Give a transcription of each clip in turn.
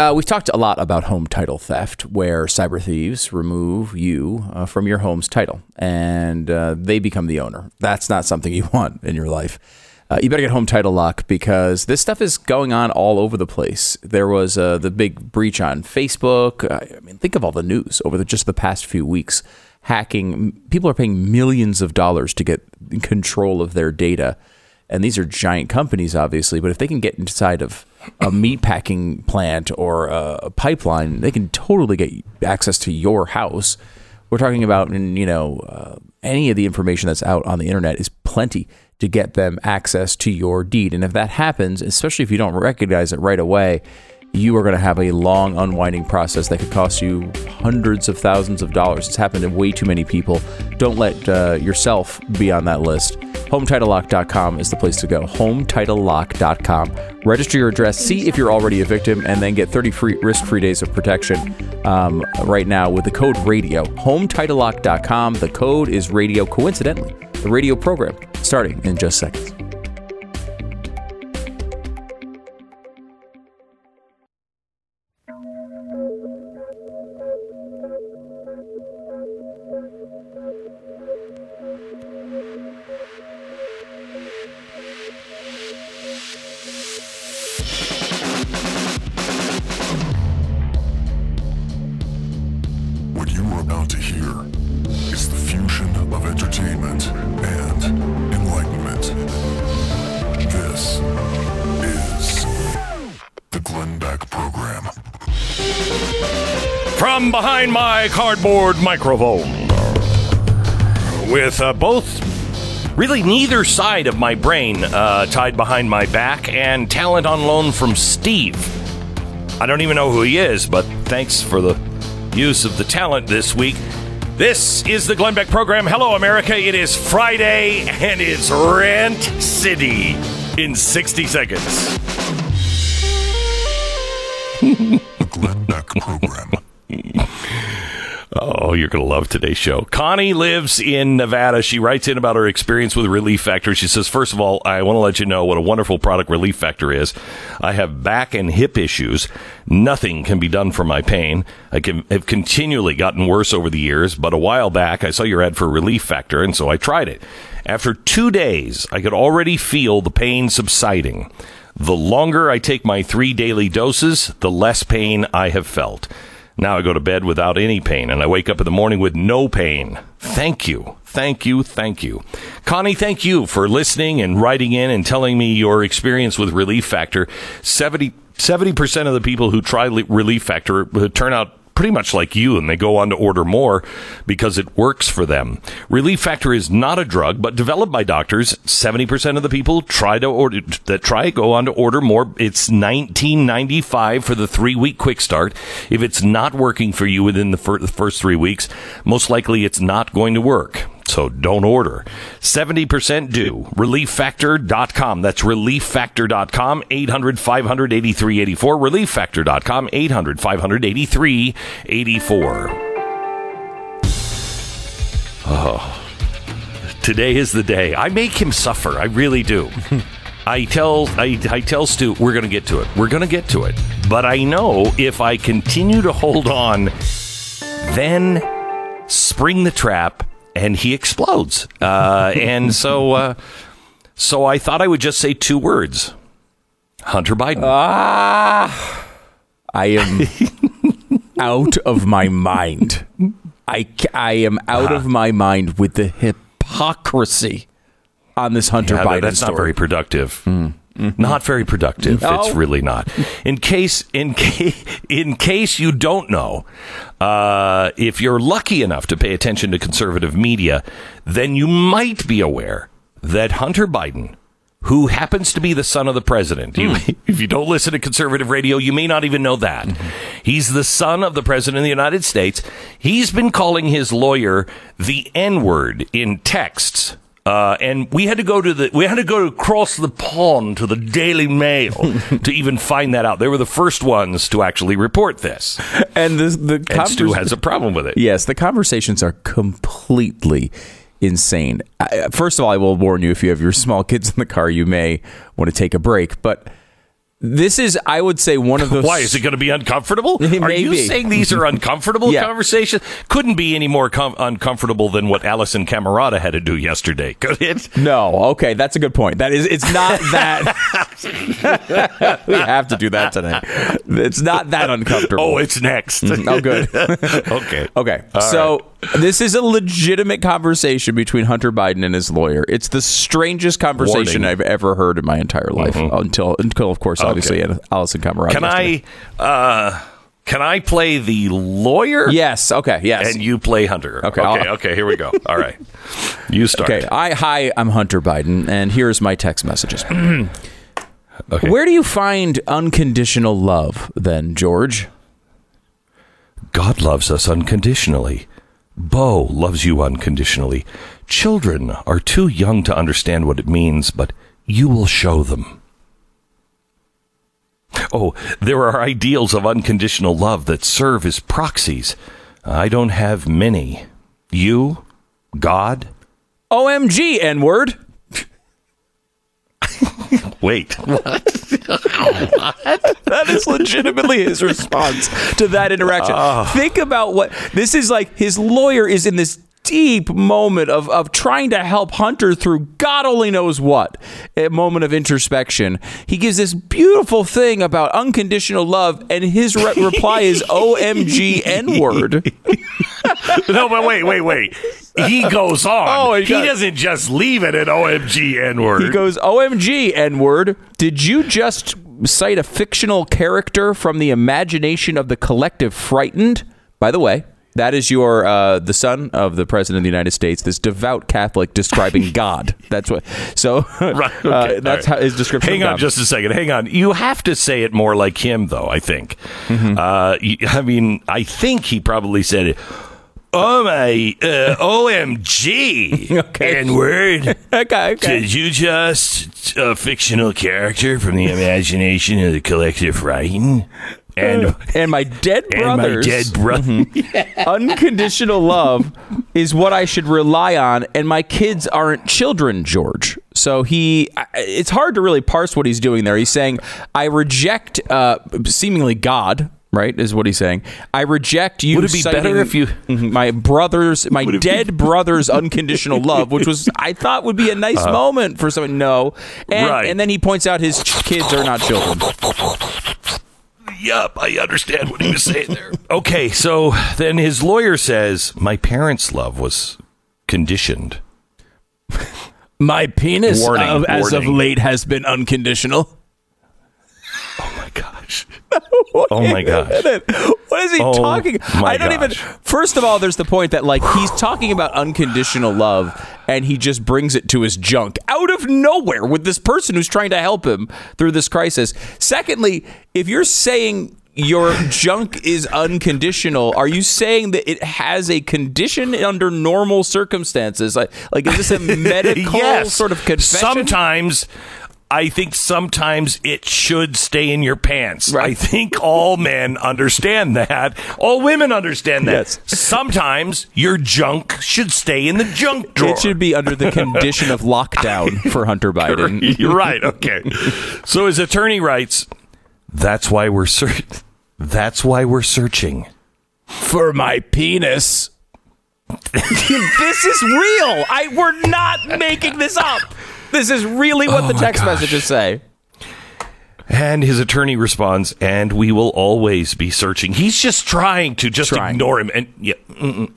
uh, we've talked a lot about home title theft, where cyber thieves remove you uh, from your home's title and uh, they become the owner. That's not something you want in your life. Uh, you better get home title lock because this stuff is going on all over the place. There was uh, the big breach on Facebook. I mean, think of all the news over the, just the past few weeks. Hacking, people are paying millions of dollars to get control of their data. And these are giant companies, obviously, but if they can get inside of a meat packing plant or a pipeline, they can totally get access to your house. We're talking about, you know, uh, any of the information that's out on the internet is plenty to get them access to your deed. And if that happens, especially if you don't recognize it right away, you are going to have a long unwinding process that could cost you hundreds of thousands of dollars. It's happened to way too many people. Don't let uh, yourself be on that list. HomeTitleLock.com is the place to go. HomeTitleLock.com. Register your address, see if you're already a victim, and then get 30 free risk-free days of protection um, right now with the code RADIO. HomeTitleLock.com. The code is RADIO. Coincidentally, the radio program starting in just seconds. Behind my cardboard microphone, with uh, both, really neither side of my brain uh, tied behind my back, and talent on loan from Steve. I don't even know who he is, but thanks for the use of the talent this week. This is the Glenn Beck program. Hello, America. It is Friday, and it's Rent City in 60 seconds. The Glenn Beck Program. Oh, you're going to love today's show. Connie lives in Nevada. She writes in about her experience with Relief Factor. She says, First of all, I want to let you know what a wonderful product Relief Factor is. I have back and hip issues. Nothing can be done for my pain. I can, have continually gotten worse over the years, but a while back I saw your ad for Relief Factor, and so I tried it. After two days, I could already feel the pain subsiding. The longer I take my three daily doses, the less pain I have felt. Now I go to bed without any pain and I wake up in the morning with no pain. Thank you. Thank you. Thank you. Connie, thank you for listening and writing in and telling me your experience with Relief Factor. 70, 70% of the people who try Relief Factor turn out pretty much like you and they go on to order more because it works for them. Relief Factor is not a drug, but developed by doctors. 70% of the people try to order that try go on to order more. It's 1995 for the 3-week quick start. If it's not working for you within the, fir- the first 3 weeks, most likely it's not going to work. So don't order. 70% do. ReliefFactor.com. That's ReliefFactor.com. 800 500 8384. ReliefFactor.com. 800 500 8384. Oh. Today is the day. I make him suffer. I really do. I tell I, I tell Stu we're going to get to it. We're going to get to it. But I know if I continue to hold on, then spring the trap and he explodes. Uh, and so, uh, so I thought I would just say two words: Hunter Biden. Ah, I am out of my mind. I, I am out of my mind with the hypocrisy on this Hunter Yeah, Biden that's story. not very productive. Mm-hmm. Not very productive. No. It's really not. In case, in case, in case you don't know, uh, if you're lucky enough to pay attention to conservative media, then you might be aware that Hunter Biden, who happens to be the son of the president, you, hmm. if you don't listen to conservative radio, you may not even know that. Mm-hmm. He's the son of the president of the United States. He's been calling his lawyer the N word in texts. Uh, and we had to go to the we had to go across the pond to the Daily Mail to even find that out. They were the first ones to actually report this, and the the and Stu has a problem with it. Yes, the conversations are completely insane. I, first of all, I will warn you if you have your small kids in the car, you may want to take a break. But This is, I would say, one of those. Why is it going to be uncomfortable? Are you saying these are uncomfortable Yeah. conversations? Couldn't be any more com- uncomfortable than what Alisyn Camerota had to do yesterday, could it? No, okay, that's a good point. That is, it's not that. we have to do that today. It's not that uncomfortable. Oh, it's next. oh, good. okay. Okay, so this is a legitimate conversation between Hunter Biden and his lawyer. It's the strangest conversation Warning. I've ever heard in my entire life, until until of course, obviously, Alisyn Camerota. Can yesterday. I? Uh, can I play the lawyer? Yes. Okay. Yes. And you play Hunter. Okay, Okay. I'll- Okay. Here we go. All right. You start. okay. I hi. I'm Hunter Biden, and here's my text messages. Okay. Where do you find unconditional love, then, George? God loves us unconditionally. Beau loves you unconditionally. Children are too young to understand what it means, but you will show them. Oh, there are ideals of unconditional love that serve as proxies. I don't have many. You, God, OMG, N word. Wait. What? what? That is legitimately his response to that interaction. Ah. Think about what this is like. His lawyer is in this deep moment of, of trying to help Hunter through God only knows what, a moment of introspection. He gives this beautiful thing about unconditional love, and his re- reply is OMG N word. no, but wait, wait, wait. He goes on. Oh, he he doesn't just leave it at OMG N word. He goes, OMG, N word. Did you just cite a fictional character from the imagination of the collective frightened? By the way, that is your uh, the son of the president of the United States, this devout Catholic describing God. That's what. So Right. uh, that's all how his description. Hang on just a second. Hang on. You have to say it more like him, though, I think. Mm-hmm. Uh, I mean, I think he probably said it. Oh my, uh, OMG. Okay. N word. okay, okay. Did you just a fictional character from the imagination of the collective writing? And, And my dead and my brothers. dead brother. unconditional love is what I should rely on, and my kids aren't children, George. So he, it's hard to really parse what he's doing there. He's saying, I reject uh, seemingly God. Right is what he's saying. I reject you. Would it be better if you- my brothers, my dead brothers' unconditional love, which was I thought would be a nice moment for someone. No, and. Right. and then he points out his kids are not children. Yup, I understand what he was saying there. okay, so then his lawyer says, My parents' love was conditioned. My penis, Warning, of- as of warning. late, has been unconditional. Oh my gosh. Oh my gosh. What is he Oh, talking? I don't even. First of all, there's the point that like he's talking about unconditional love, and he just brings it to his junk out of nowhere with this person who's trying to help him through this crisis. Secondly, if you're saying your junk is unconditional, are you saying that it has a condition under normal circumstances? Like, like is this a medical yes. sort of confession? Sometimes. I think sometimes it should stay in your pants. Right. I think all men understand that. All women understand that. Yes. Sometimes your junk should stay in the junk drawer. It should be under the condition of lockdown for Hunter Biden. You're right. Okay. So his attorney writes, "That's why we're ser- That's why we're searching." for my penis. this is real. I we're not making this up. This is really what Oh the text gosh. messages say. And his attorney responds, "And we will always be searching." He's just trying to just Trying. ignore him, and yeah,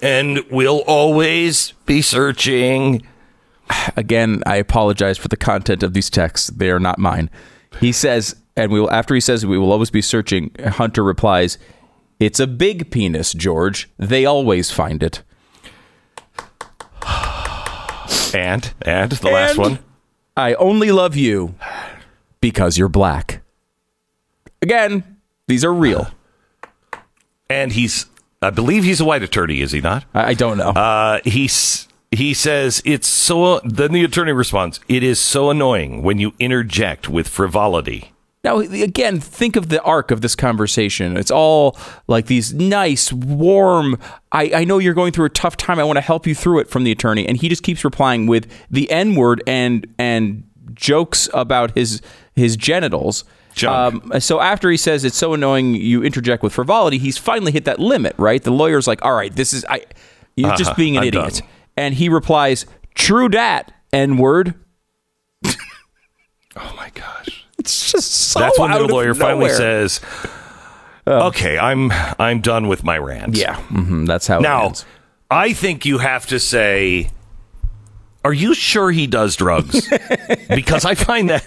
and we'll always be searching. Again, I apologize for the content of these texts. They are not mine. He says, and we will after he says we will always be searching, Hunter replies, "It's a big penis, George. They always find it." And and the last one. I only love you because you're black. Again, these are real. And he's, I believe he's a white attorney, is he not? I, I don't know. Uh, he's he says it's so. Then the attorney responds, "It is so annoying when you interject with frivolity." Now, again, think of the arc of this conversation. It's all like these nice, warm, I, I know you're going through a tough time. I want to help you through it from the attorney. And he just keeps replying with the N word and, and jokes about his his genitals. Um, so after he says it's so annoying, you interject with frivolity. He's finally hit that limit, right? The lawyer's like, "All right, this is I, you're Uh-huh, just being an I'm idiot," done. and he replies, "True dat, n word." Oh my gosh. It's just so That's when out the lawyer finally says, "Okay, I'm I'm done with my rant." "Yeah, hmm that's how Now, ends." I think you have to say, "Are you sure he does drugs?" because I find that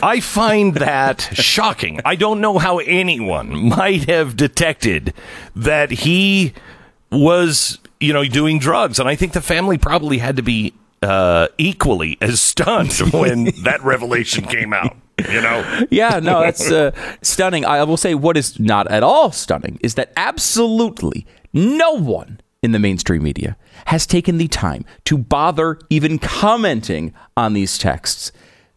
I find that shocking. I don't know how anyone might have detected that he was, you know, doing drugs, and I think the family probably had to be uh, equally as stunned when that revelation came out. You know, Yeah, no, that's uh, stunning. I will say what is not at all stunning is that absolutely no one in the mainstream media has taken the time to bother even commenting on these texts.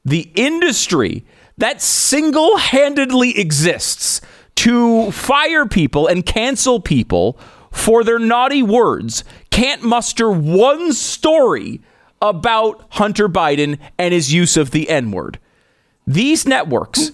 The industry that single handedly exists to fire people and cancel people for their naughty words can't muster one story about Hunter Biden and his use of the N word. These networks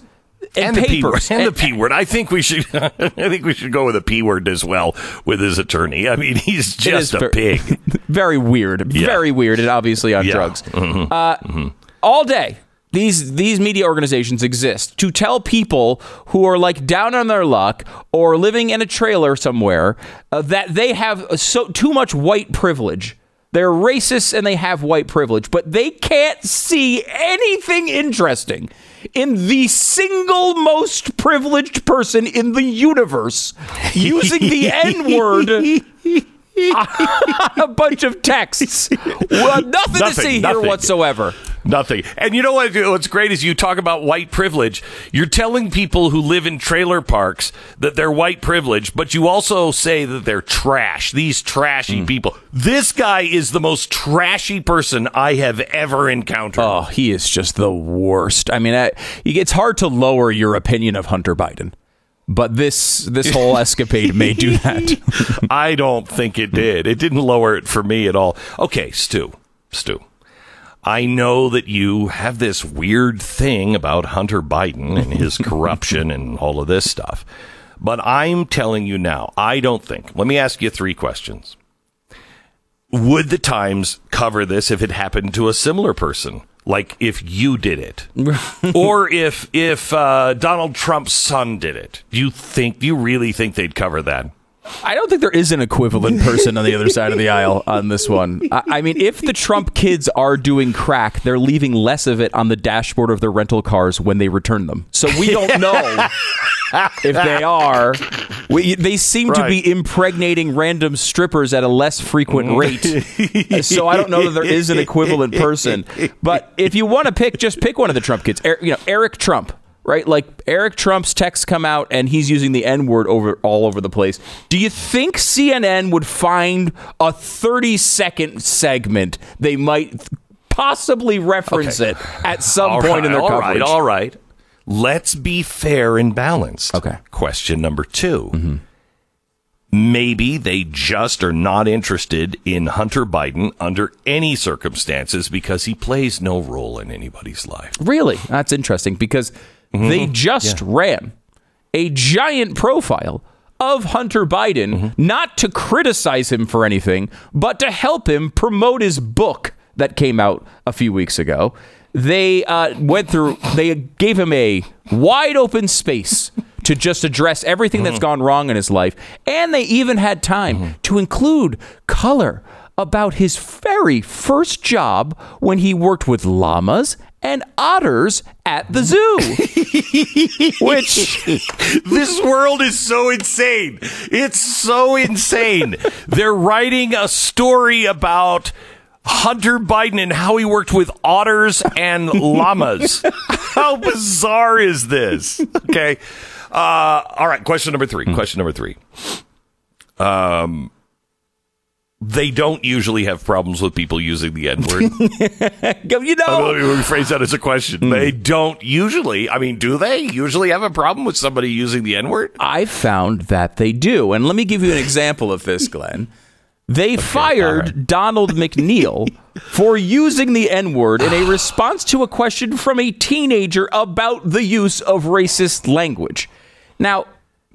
and, and the p word, papers and the p word. I think we should. I think we should go with the p word as well with his attorney. I mean, he's just a ver- pig. very weird, very weird, and obviously on Yeah. drugs. Mhm. Uh, All day, these these media organizations exist to tell people who are like down on their luck or living in a trailer somewhere uh, that they have so too much white privilege. They're racist and they have white privilege, but they can't see anything interesting in the single most privileged person in the universe using the N word a bunch of texts. Well, nothing, to Nothing, see here whatsoever. Nothing. And you know what? What's great is you talk about white privilege. You're telling people who live in trailer parks that they're white privilege, but you also say that they're trash. These trashy hmm. people. This guy is the most trashy person I have ever encountered. Oh, he is just the worst. I mean, I, it's hard to lower your opinion of Hunter Biden, but this this whole escapade may do that. I don't think it did. It didn't lower it for me at all. Okay, Stu. Stu. I know that you have this weird thing about Hunter Biden and his corruption and all of this stuff. But I'm telling you now, I don't think. Let me ask you three questions. Would the Times cover this if it happened to a similar person? Like if you did it, or if if uh, Donald Trump's son did it? Do you think? Do you really think they'd cover that? I don't think there is an equivalent person on the other side of the aisle on this one. I, I mean, if the Trump kids are doing crack, they're leaving less of it on the dashboard of their rental cars when they return them. So we don't know if they are. We, they seem to be impregnating random strippers at a less frequent rate. so I don't know that there is an equivalent person. But if you want to pick, just pick one of the Trump kids. Er, you know, Eric Trump. Right, like Eric Trump's texts come out and he's using the N word over all over the place. Do you think CNN would find a 30 second segment they might possibly reference Okay. it at some All point right, in their all coverage? right, all right. Let's be fair and balanced. Okay. Mm-hmm. Question number 2 Maybe they just are not interested in Hunter Biden under any circumstances because he plays no role in anybody's life. Really? That's interesting because they mm-hmm. just ran a giant profile of Hunter Biden, mm-hmm. not to criticize him for anything, but to help him promote his book that came out a few weeks ago. They uh, went through, they gave him a wide open space to just address everything that's mm-hmm. gone wrong in his life. And they even had time to include color about his very first job when he worked with llamas and otters at the zoo. Which this world is so insane. It's so insane. They're writing a story about Hunter Biden and how he worked with otters and llamas. how bizarre is this? Okay. Uh, all right. Question number three. Question number three. Um, they don't usually have problems with people using the N word. you know, Let me rephrase that as a question. Hmm. They don't usually. I mean, do they usually have a problem with somebody using the N word? I found that they do. And let me give you an example of this, Glenn. They fired right. Donald McNeil for using the N word in a response to a question from a teenager about the use of racist language. Now,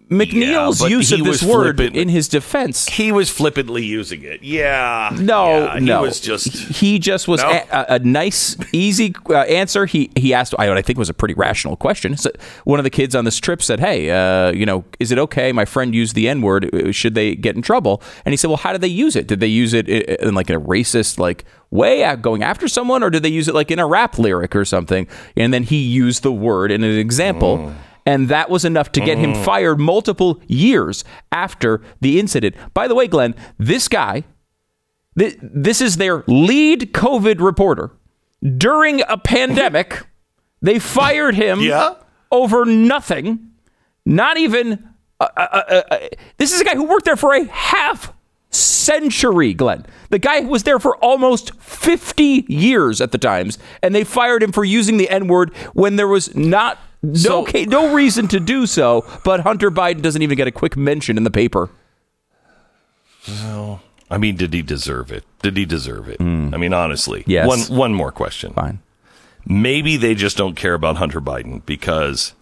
McNeil's but use of this word flippant. in his defense He was flippantly using it. Yeah. no, Yeah, no. He was just. he just was No? a, a, a nice, easy uh, answer. He he asked I, what I think was a pretty rational question. So one of the kids on this trip said, "Hey, uh, you know, is it okay? My friend used the N word. Should they get in trouble?" And he said, "Well, how did they use it? Did they use it i- in like a racist like way, uh, going after someone, or did they use it like in a rap lyric or something?" And then he used the word in an example. And that was enough to get him fired multiple years after the incident. By the way, Glenn, this guy, Th- This is their lead COVID reporter. During a pandemic, they fired him Yeah? over nothing. Not even. Uh, uh, uh, this is a guy who worked there for a half century, Glenn. The guy who was there for almost 50 years at the Times, and they fired him for using the N word when there was not. No, So- ca- no reason to do so, but Hunter Biden doesn't even get a quick mention in the paper. I mean, did he deserve it? Did he deserve it? Hmm. I mean, honestly. Yes. One one more question. Fine. Maybe they just don't care about Hunter Biden because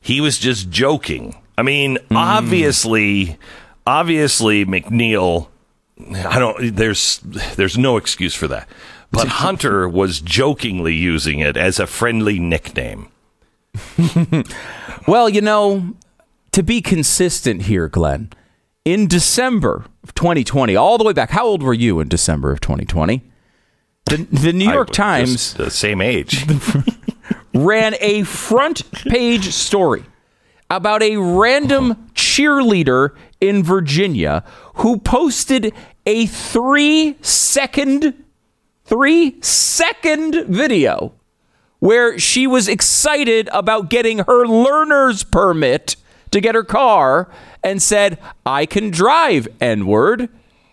he was just joking. I mean, hmm. obviously, obviously McNeil. I don't. There's there's no excuse for that. But Hunter was jokingly using it as a friendly nickname. Well, you know, to be consistent here, Glenn, in December of 2020, all the way back, how old were you in December of 2020? The, the New York I- Times the same age. ran a front page story about a random cheerleader in Virginia who posted a three second, three second video where she was excited about getting her learner's permit to get her car and said, I can drive, N word,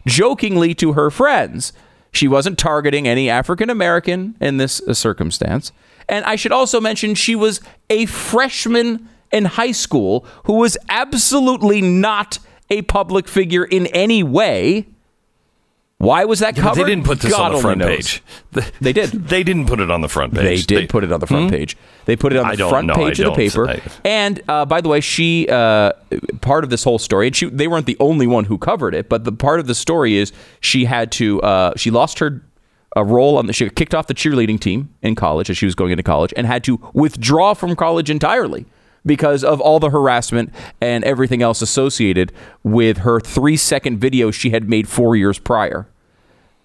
jokingly to her friends. She wasn't targeting any African American in this uh, circumstance. And I should also mention she was a freshman in high school who was absolutely not a public figure in any way. Why was that But covered? they didn't put this God on the front page. They did. They didn't put it on the front page. They did put it on the front page. They put it on the front know. page I of the paper. I- and uh, by the way, she uh, part of this whole story, and she they weren't the only one who covered it, but the part of the story is she had to uh, she lost her a role on the she kicked off the cheerleading team in college as she was going into college and had to withdraw from college entirely because of all the harassment and everything else associated with her three second video she had made four years prior.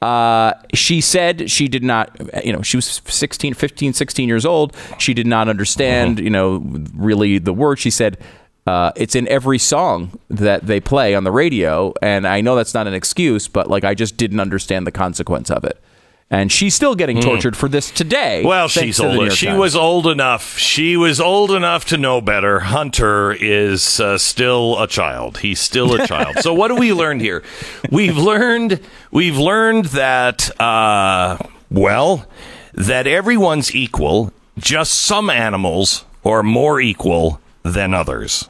Uh, she said she did not, you know, she was 16, 15, 16 years old. She did not understand, you know, really the word. She said, uh, it's in every song that they play on the radio. And I know that's not an excuse, but like I just didn't understand the consequence of it. And she's still getting tortured for this today. Well, she's to old. She Times. was old enough. She was old enough to know better. Hunter is uh, still a child. He's still a child. so what do we learned here? We've learned we've learned that uh, well that everyone's equal. Just some animals are more equal than others.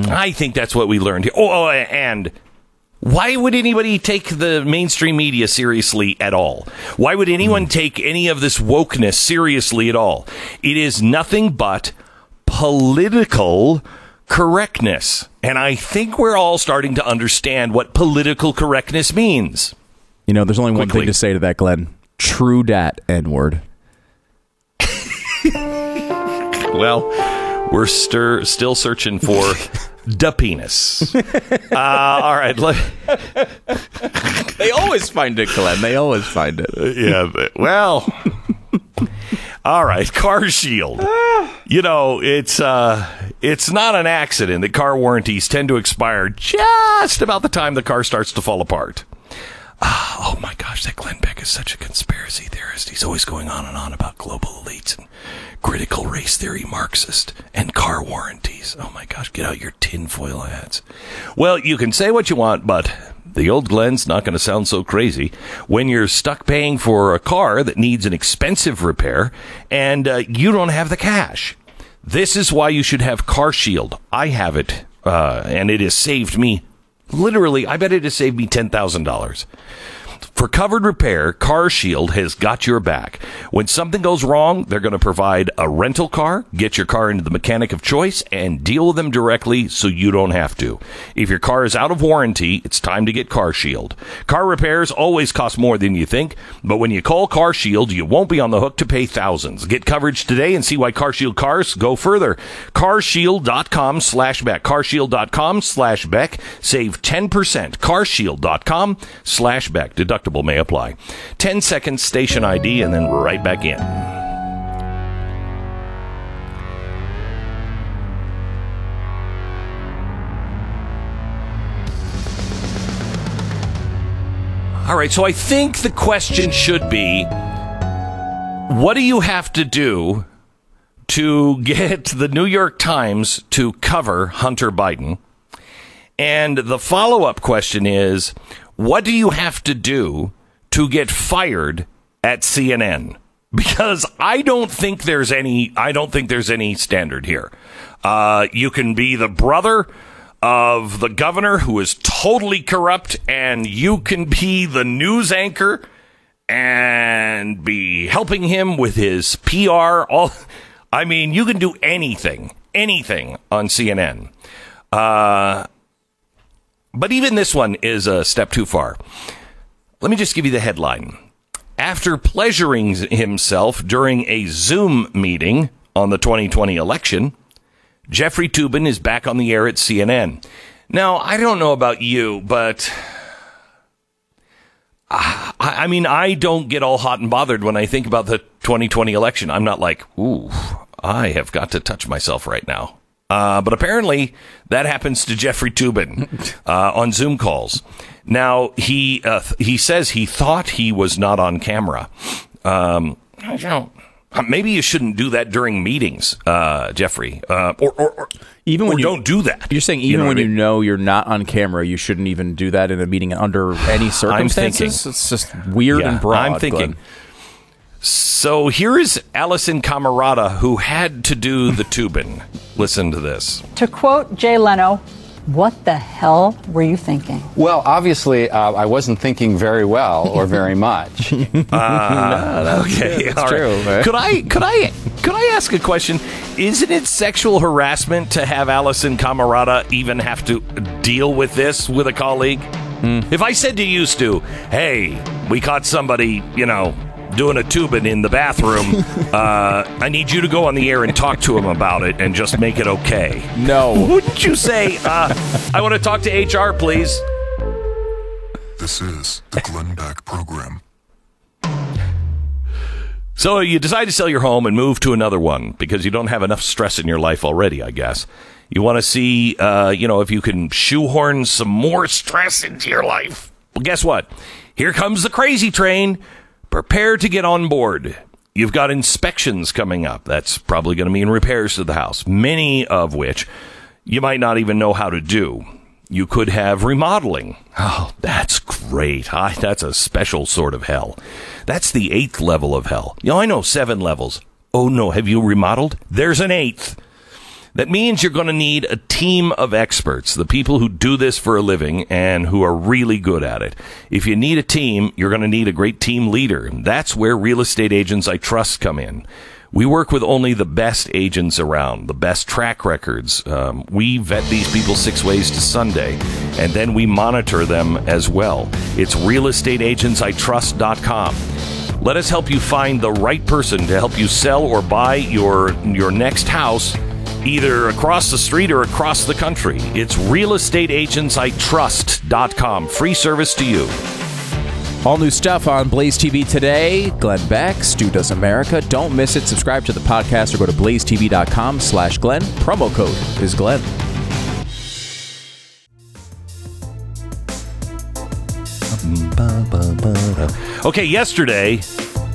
I think that's what we learned here. Oh, oh, and why would anybody take the mainstream media seriously at all? Why would anyone hmm. take any of this wokeness seriously at all? It is nothing but political correctness. And I think we're all starting to understand what political correctness means. You know, there's only one thing to say to that, Glenn. True dat N word. Well, we're stir- still searching for the penis. Uh, all right. Let- They always find it, Glenn. They always find it. yeah. but- Well. All right, car shield. You know, it's uh it's not an accident that car warranties tend to expire just about the time the car starts to fall apart. Ah, oh my gosh, that Glenn Beck is such a conspiracy theorist. He's always going on and on about global elites and critical race theory Marxist and car warranties. Oh my gosh, get out your tinfoil hats. Well, you can say what you want, but the old Glenn's not going to sound so crazy when you're stuck paying for a car that needs an expensive repair and uh, you don't have the cash. This is why you should have Car Shield. I have it, uh, and it has saved me Literally, I bet it has saved me $10,000. For covered repair, Car Shield has got your back. When something goes wrong, they're going to provide a rental car, get your car into the mechanic of choice, and deal with them directly so you don't have to. If your car is out of warranty, it's time to get Car Shield. Car repairs always cost more than you think, but when you call Car Shield, you won't be on the hook to pay thousands. Get coverage today and see why Car Shield cars go further. Carshield.com slash Beck. Carshield.com slash Beck. Save 10%. Carshield.com slash Beck. Deductible may apply. 10 seconds station ID and then right back in. All right, so I think the question should be what do you have to do to get the New York Times to cover Hunter Biden? And the follow up question is what do you have to do to get fired at CNN? Because I don't think there's any, I don't think there's any standard here. Uh, you can be the brother of the governor who is totally corrupt, and you can be the news anchor and be helping him with his PR. All, I mean, you can do anything, anything on CNN. Uh, but even this one is a step too far. Let me just give you the headline. After pleasuring himself during a Zoom meeting on the 2020 election, Jeffrey Toobin is back on the air at CNN. Now, I don't know about you, but I, I mean, I don't get all hot and bothered when I think about the 2020 election. I'm not like, ooh, I have got to touch myself right now. Uh, but apparently that happens to Jeffrey Toobin uh, on Zoom calls. Now he uh, he says he thought he was not on camera. Um, know, maybe you shouldn't do that during meetings, uh, Jeffrey, uh, or, or, or, even when or you don't do that. You're saying even You know when I you know you're not on camera, you shouldn't even do that in a meeting under any circumstances. thinking. It's just weird Yeah, and broad. I'm thinking. Glenn. So here is Alisyn Camerota, who had to do the tubing. Listen to this. To quote Jay Leno, what the hell were you thinking? Well, obviously, uh, I wasn't thinking very well or very much. Okay, all right. true, right? Could I could I could I ask a question? Isn't it sexual harassment to have Alisyn Camerota even have to deal with this with a colleague? Hmm. If I said to you, Stu, "Hey, we caught somebody, you know." Doing a tubing in the bathroom. uh, I need you to go on the air and talk to him about it and just make it okay. No. Wouldn't you say, uh, I want to talk to HR, please? This is the Glenn Beck Program. So you decide to sell your home and move to another one because you don't have enough stress in your life already, I guess. You want to see, uh, you know, if you can shoehorn some more stress into your life. Well, guess what? Here comes the crazy train. Prepare to get on board. You've got inspections coming up. That's probably going to mean repairs to the house, many of which you might not even know how to do. You could have remodeling. Oh, that's great. I, that's a special sort of hell. That's the eighth level of hell. You know, I know seven levels. Oh no, have you remodeled? There's an eighth. That means you're going to need a team of experts, the people who do this for a living and who are really good at it. If you need a team, you're going to need a great team leader. That's where real estate agents I trust come in. We work with only the best agents around, the best track records. Um, we vet these people six ways to Sunday, and then we monitor them as well. It's realestateagentsitrust.com. Let us help you find the right person to help you sell or buy your your next house either across the street or across the country. It's realestateagentsitrust.com. Free service to you. All new stuff on Blaze TV today. Glenn Beck, Stu Does America. Don't miss it. Subscribe to the podcast or go to blazetv.com slash Glenn. Promo code is Glenn. Okay, yesterday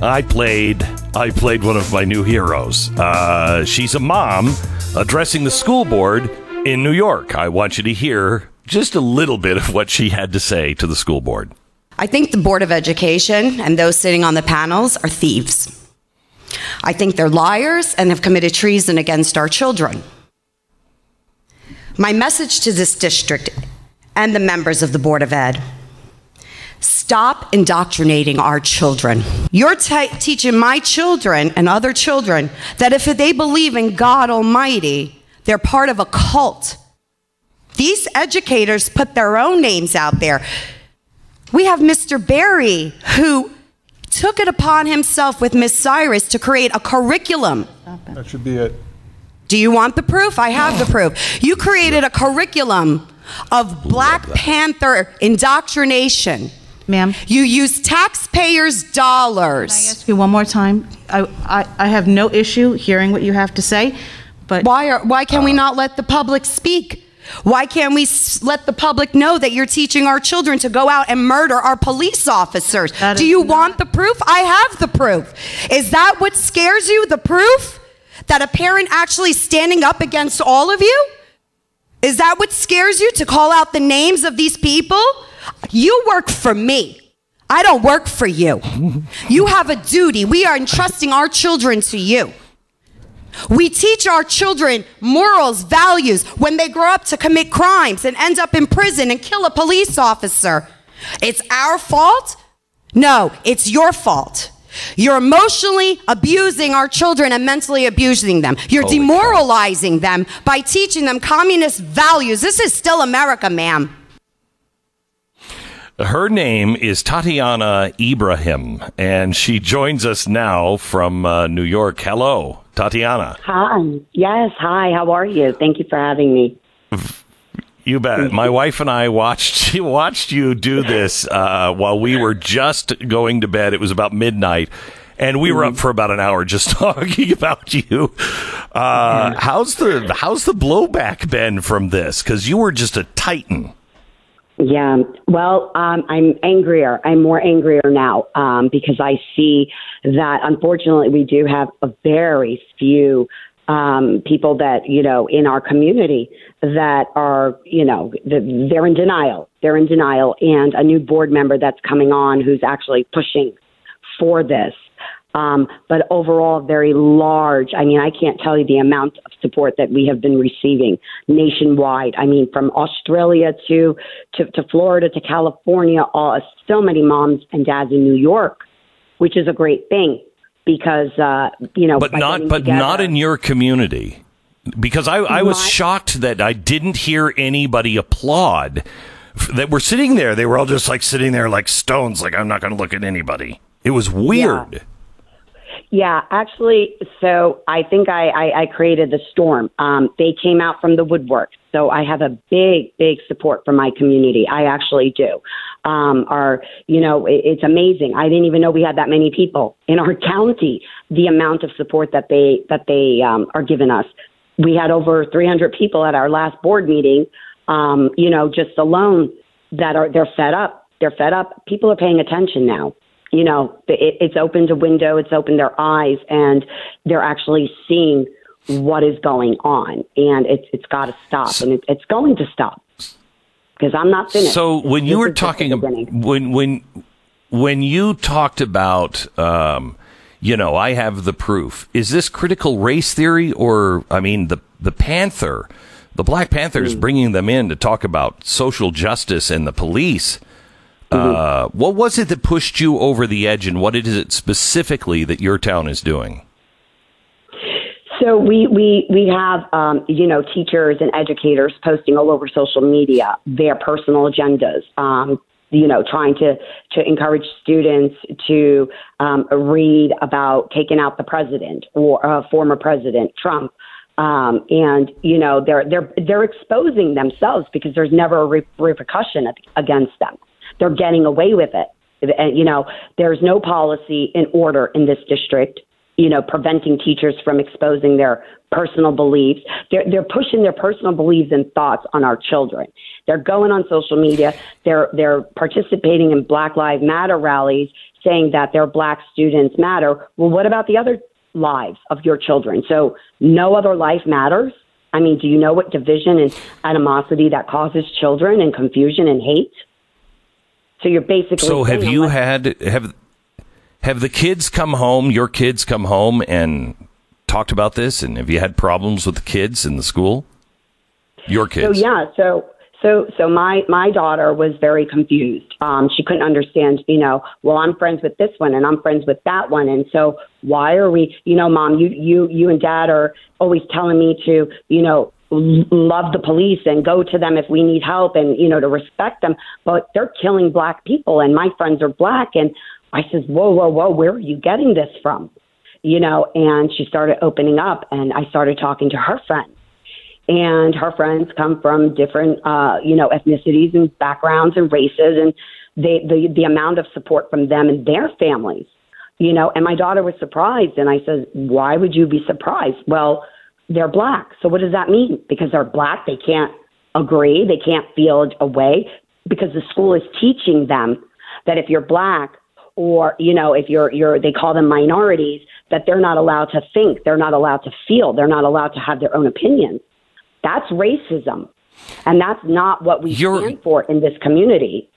I played I played one of my new heroes. Uh, she's a mom addressing the school board in New York. I want you to hear just a little bit of what she had to say to the school board. I think the Board of Education and those sitting on the panels are thieves. I think they're liars and have committed treason against our children. My message to this district and the members of the Board of Ed. Stop indoctrinating our children. You're t- teaching my children and other children that if they believe in God Almighty, they're part of a cult. These educators put their own names out there. We have Mr. Barry, who took it upon himself with Miss Cyrus to create a curriculum. That should be it. Do you want the proof? I have the proof. You created a curriculum of Black Panther indoctrination. Ma'am, You use taxpayers' can I dollars. ask you one more time? I, I, I have no issue hearing what you have to say, but Why, are, why can we uh. not let the public speak? Why can't we s- let the public know that you're teaching our children to go out and murder our police officers? That Do is you not- want the proof? I have the proof. Is that what scares you? The proof? That a parent actually standing up against all of you? Is that what scares you to call out the names of these people? You work for me. I don't work for you. You have a duty. We are entrusting our children to you. We teach our children morals, values when they grow up to commit crimes and end up in prison and kill a police officer. It's our fault? No, it's your fault. You're emotionally abusing our children and mentally abusing them. You're Holy demoralizing them by teaching them communist values. This is still America, ma'am. Her name is Tatiana Ibrahim, and she joins us now from uh, New York. Hello, Tatiana. Hi. Yes. Hi. How are you? Thank you for having me. You bet. My wife and I watched watched you do this uh, while we were just going to bed. It was about midnight, and we were up for about an hour just talking about you. Uh, how's the how's the blowback been from this? Because you were just a titan. Yeah. Well, um, I'm angrier. I'm more angrier now um, because I see that unfortunately we do have a very few um, people that you know in our community that are you know th- they're in denial. They're in denial, and a new board member that's coming on who's actually pushing for this. Um, but overall, very large. I mean, I can't tell you the amount of support that we have been receiving nationwide. I mean, from Australia to to, to Florida to California, all, so many moms and dads in New York, which is a great thing because uh, you know, but not but together- not in your community. Because I, I was shocked that I didn't hear anybody applaud. That were sitting there they were all just like sitting there like stones like I'm not going to look at anybody. It was weird. Yeah, actually, so I think I, I, I created the storm. Um, they came out from the woodwork. So I have a big, big support from my community. I actually do. Um, our, you know, it, it's amazing. I didn't even know we had that many people in our county. The amount of support that they that they um, are giving us. We had over 300 people at our last board meeting. Um, you know, just alone that are they're fed up. They're fed up. People are paying attention now you know, it, it's opened a window, it's opened their eyes, and they're actually seeing what is going on, and it's it's got to stop, and it, it's going to stop because I'm not finished. So when you This were is just the talking when when when you talked about um, you know I have the proof. Is this critical race theory or I mean the the Panther, the Black Panther is bringing them in to talk about social justice and the police. Mm-hmm. Uh, what was it that pushed you over the edge, and what is it specifically that your town is doing? So we we we have um, you know teachers and educators posting all over social media their personal agendas. Um, you know, trying to to encourage students to um, read about taking out the president or uh, former president Trump. Um, and you know they're they're they're exposing themselves because there's never a re- repercussion against them. They're getting away with it. And you know there's no policy in order in this district you know, preventing teachers from exposing their personal beliefs. They're, they're pushing their personal beliefs and thoughts on our children. They're going on social media. They're, they're participating in Black Lives Matter rallies saying that their black students matter. Well, what about the other lives of your children? So no other life matters. I mean, do you know what division and animosity that causes children and confusion and hate? So you're basically So have you had have have the kids come home? Your kids come home and talked about this, and have you had problems with the kids in the school? Your kids. So yeah, so So, so my my daughter was very confused. Um, she couldn't understand. You know, well, I'm friends with this one, and I'm friends with that one, and so why are we? You know, mom, you you you and dad are always telling me to, you know, love the police and go to them if we need help, and you know, to respect them. But they're killing black people, and my friends are black, and I says, whoa, whoa, whoa, where are you getting this from? You know, and she started opening up, and I started talking to her friends and her friends come from different uh, you know ethnicities and backgrounds and races and they the the amount of support from them and their families you know and my daughter was surprised and i said why would you be surprised well they're black so what does that mean because they're black they can't agree they can't feel a way because the school is teaching them that if you're black or you know if you're you're they call them minorities that they're not allowed to think they're not allowed to feel they're not allowed to have their own opinions that's racism. And that's not what we You're- stand for in this community.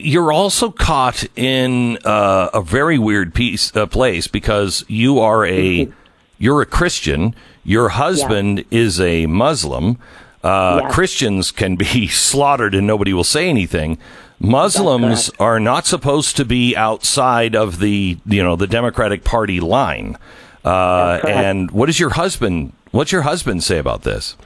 You're also caught in uh, a very weird piece, uh, place because you are a you're a Christian. Your husband is a Muslim. Uh, Yes. Christians can be slaughtered and nobody will say anything. Muslims are not supposed to be outside of the you know the Democratic Party line. Uh, and what does your husband? What's your husband say about this?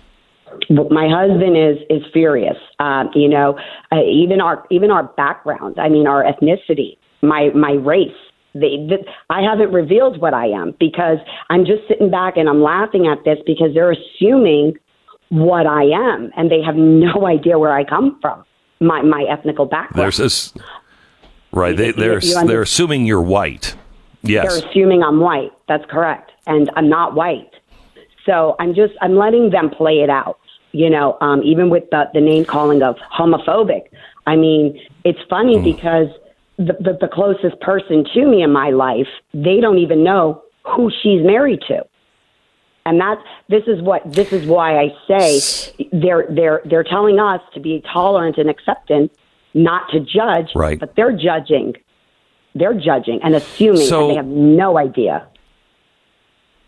My husband is is furious. Um, you know, uh, even our even our background. I mean, our ethnicity, my my race. They, th- I haven't revealed what I am because I'm just sitting back and I'm laughing at this because they're assuming what I am and they have no idea where I come from. My my ethnical background. There's this, right? They, they're they're assuming you're white. Yes. They're assuming I'm white. That's correct. And I'm not white. So I'm just, I'm letting them play it out. You know, um, even with the, the name calling of homophobic. I mean, it's funny because the, the, the closest person to me in my life, they don't even know who she's married to. And that's this is what this is why I say they're they're they're telling us to be tolerant and acceptant, not to judge, Right. but they're judging they're judging and assuming So- and they have no idea.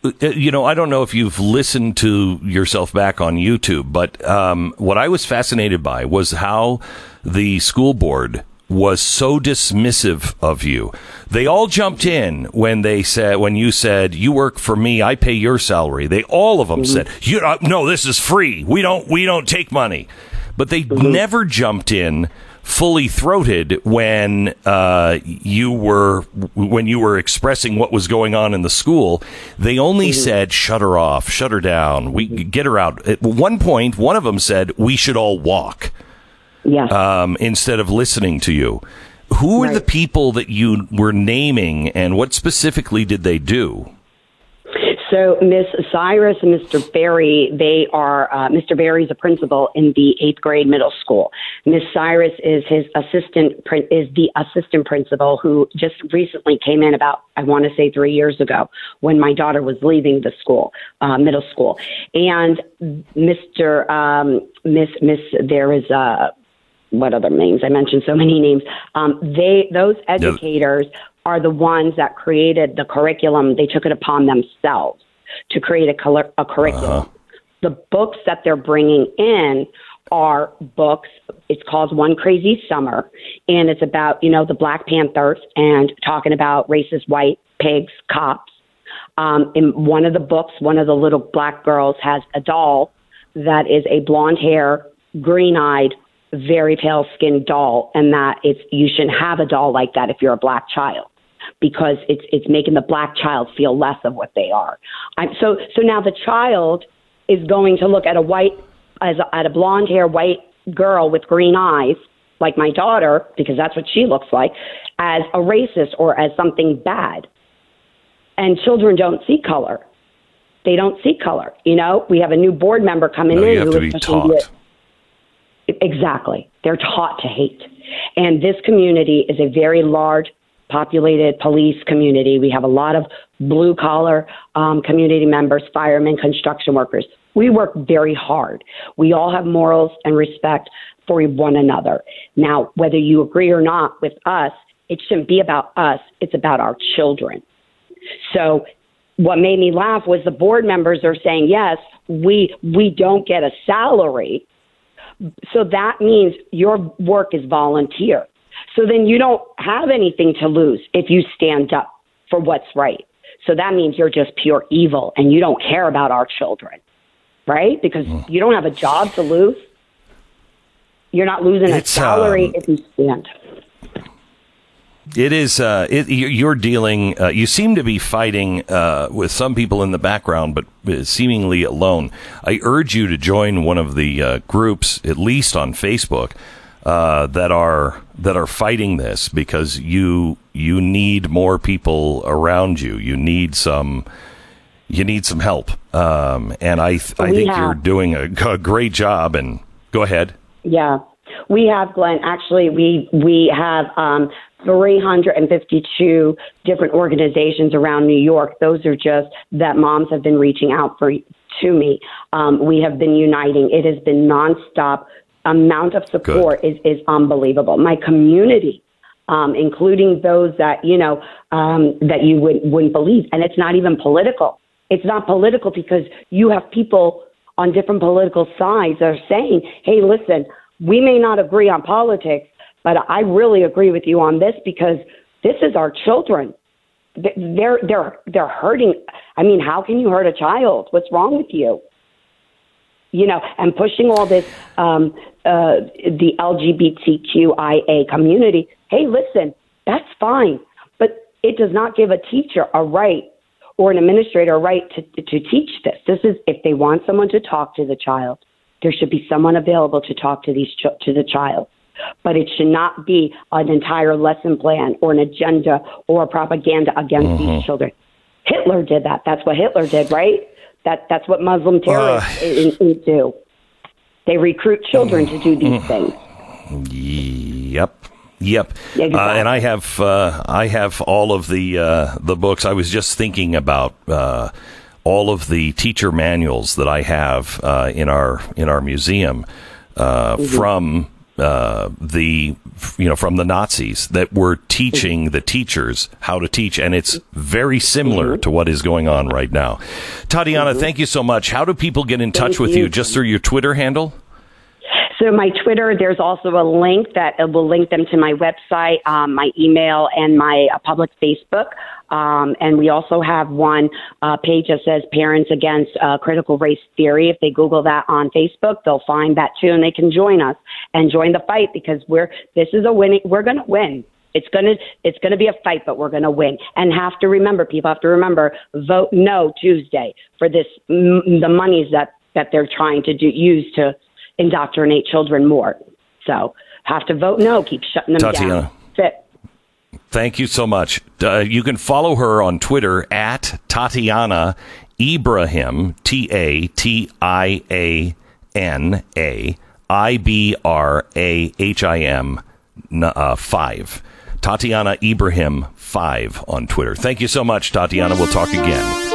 Uh, you know, I don't know if you've listened to yourself back on YouTube, but um, what I was fascinated by was how the school board was so dismissive of you. They all jumped in when they said, when you said, "You work for me, I pay your salary." They all of them said, "You uh, no, this is free. We don't we don't take money," but they never jumped in fully throated when uh, you were when you were expressing what was going on in the school. They only said, "Shut her off, shut her down. We get her out." At one point, one of them said, "We should all walk." Yes. um, instead of listening to you. Who are the people that you were naming, and what specifically did they do? So Miss Cyrus and Mr. Barry, they are uh, Mr. Barry is a principal in the eighth grade middle school. Miss Cyrus is his assistant is the assistant principal who just recently came in about I want to say three years ago when my daughter was leaving the school, uh, middle school, and Mr. Um, Miss Miss there is uh, what other names? I mentioned so many names. Um, they those educators are the ones that created the curriculum. They took it upon themselves to create a, color, a curriculum. The books that they're bringing in are books. It's called One Crazy Summer, and it's about you know the Black Panthers and talking about racist white pigs, cops. Um, in one of the books, one of the little black girls has a doll that is a blonde hair, green eyed, very pale skinned doll, and that it's you shouldn't have a doll like that if you're a black child because it's it's making the black child feel less of what they are. I'm, so so now the child is going to look at a white as a, at a blonde hair white girl with green eyes like my daughter because that's what she looks like as a racist or as something bad. And children don't see color. They don't see color. You know, we have a new board member coming No, in you have who to is be taught. Exactly. They're taught to hate. And this community is a very large populated police community. We have a lot of blue collar um, community members, firemen, construction workers. We work very hard. We all have morals and respect for one another. Now, whether you agree or not with us, it shouldn't be about us, it's about our children. So what made me laugh was the board members are saying, yes, we we don't get a salary, So that means your work is volunteer. So then you don't have anything to lose if you stand up for what's right. So that means you're just pure evil and you don't care about our children, right? Because you don't have a job to lose. You're not losing a salary um, if you stand. It is. Uh, it, you- you're dealing. Uh, you seem to be fighting uh, with some people in the background, but uh, seemingly alone. I urge you to join one of the uh, groups, at least on Facebook, uh, that are that are fighting this because you you need more people around you. You need some. You need some help, um, and I th- I think have- you're doing a, a great job. And go ahead. Yeah, we have Glenn. Actually, we we have um, 352 different organizations around New York. Those are just that moms have been reaching out for to me. Um, we have been uniting. It has been nonstop. Amount of support is is unbelievable. My community. Um, including those that you know um, that you would, wouldn't believe, and it's not even political. It's not political because you have people on different political sides that are saying, hey, listen, we may not agree on politics, but I really agree with you on this because this is our children. Th- They're, they're, they're hurting. I mean, how can you hurt a child? What's wrong with you? You know, and pushing all this, um, uh, the LGBTQIA community. Hey, listen, that's fine, but it does not give a teacher a right or an administrator a right to, to teach this. This is if they want someone to talk to the child, there should be someone available to talk to these to the child. But it should not be an entire lesson plan or an agenda or propaganda against these children. Hitler did that. That's what Hitler did, right? That that's what Muslim terrorists in, in do. They recruit children to do these things. Yep. Yep. Exactly. Uh, and I have uh, I have all of the uh, the books. I was just thinking about uh, all of the teacher manuals that I have uh, in our in our museum uh, Mm-hmm. from uh, the you know from the Nazis that were teaching the teachers how to teach, and it's very similar Mm-hmm. to what is going on right now. Tatiana, thank you so much. How do people get in touch Thank with you? you. Just through your Twitter handle? So my Twitter, there's also a link that will link them to my website, um, my email, and my uh, public Facebook. Um, and we also have one uh, page that says Parents Against uh, Critical Race Theory. If they Google that on Facebook, they'll find that too, and they can join us and join the fight because we're this is a winning. We're going to win. It's gonna it's gonna be a fight, but we're gonna win. And have to remember, people have to remember, vote no Tuesday for this m- the monies that that they're trying to do use to indoctrinate children more. So have to vote no. Keep shutting them Tatiana. down. That's it. Thank you so much. Uh, you can follow her on Twitter at Tatiana Ibrahim, T A T I A N A I B R A H I M uh, 5. Tatiana Ibrahim 5 on Twitter. Thank you so much, Tatiana. We'll talk again.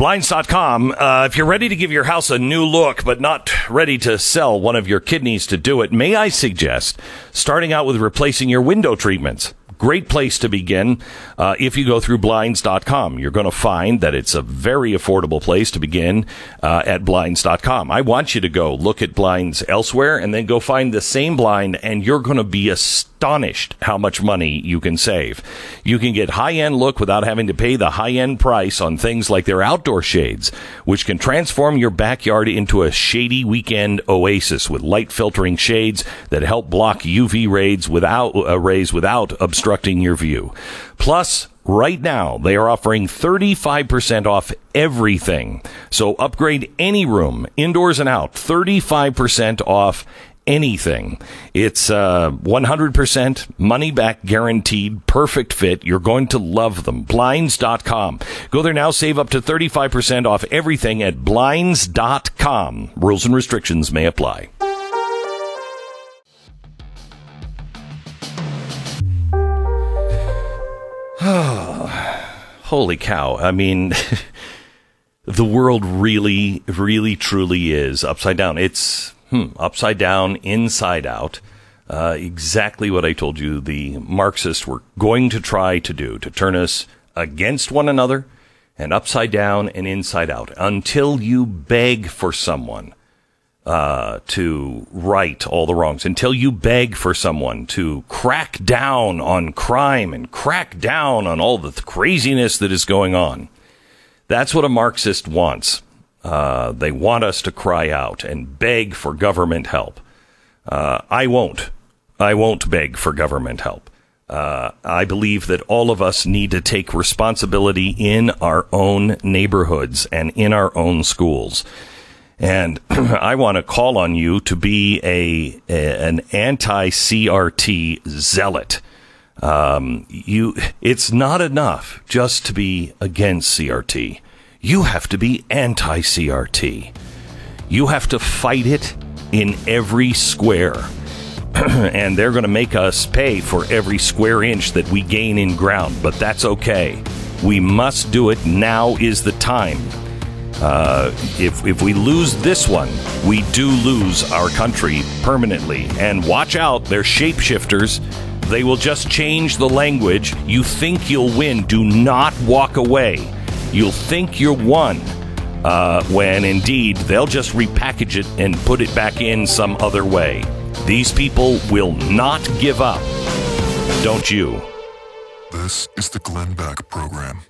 Blinds.com. Uh, if you're ready to give your house a new look, but not ready to sell one of your kidneys to do it, may I suggest starting out with replacing your window treatments? Great place to begin. Uh, if you go through blinds.com, you're going to find that it's a very affordable place to begin uh, at blinds.com. I want you to go look at blinds elsewhere and then go find the same blind, and you're going to be astonished how much money you can save. You can get high end look without having to pay the high end price on things like their outdoor shades, which can transform your backyard into a shady weekend oasis with light filtering shades that help block UV rays without uh, rays without obstructing your view. Plus, right now they are offering 35% off everything. So upgrade any room, indoors and out, 35% off anything. It's uh, 100% money back guaranteed, perfect fit. You're going to love them. Blinds.com. Go there now, save up to 35% off everything at Blinds.com. Rules and restrictions may apply. Holy cow. I mean, the world really, really, truly is upside down. It's hmm, upside down, inside out. Uh, exactly what I told you the Marxists were going to try to do to turn us against one another and upside down and inside out until you beg for someone uh, to right all the wrongs, until you beg for someone to crack down on crime and crack down on all the th- craziness that is going on. That's what a Marxist wants. Uh, they want us to cry out and beg for government help. Uh, I won't. I won't beg for government help. Uh, I believe that all of us need to take responsibility in our own neighborhoods and in our own schools. And I want to call on you to be a, a an anti CRT zealot. Um, you, it's not enough just to be against CRT. You have to be anti CRT. You have to fight it in every square. and they're going to make us pay for every square inch that we gain in ground, but that's okay. We must do it. Now is the time. Uh, if, if we lose this one, we do lose our country permanently. And watch out, they're shapeshifters. They will just change the language. You think you'll win. Do not walk away. You'll think you're won. Uh, when indeed they'll just repackage it and put it back in some other way. These people will not give up. Don't you? This is the Glenn Beck Program.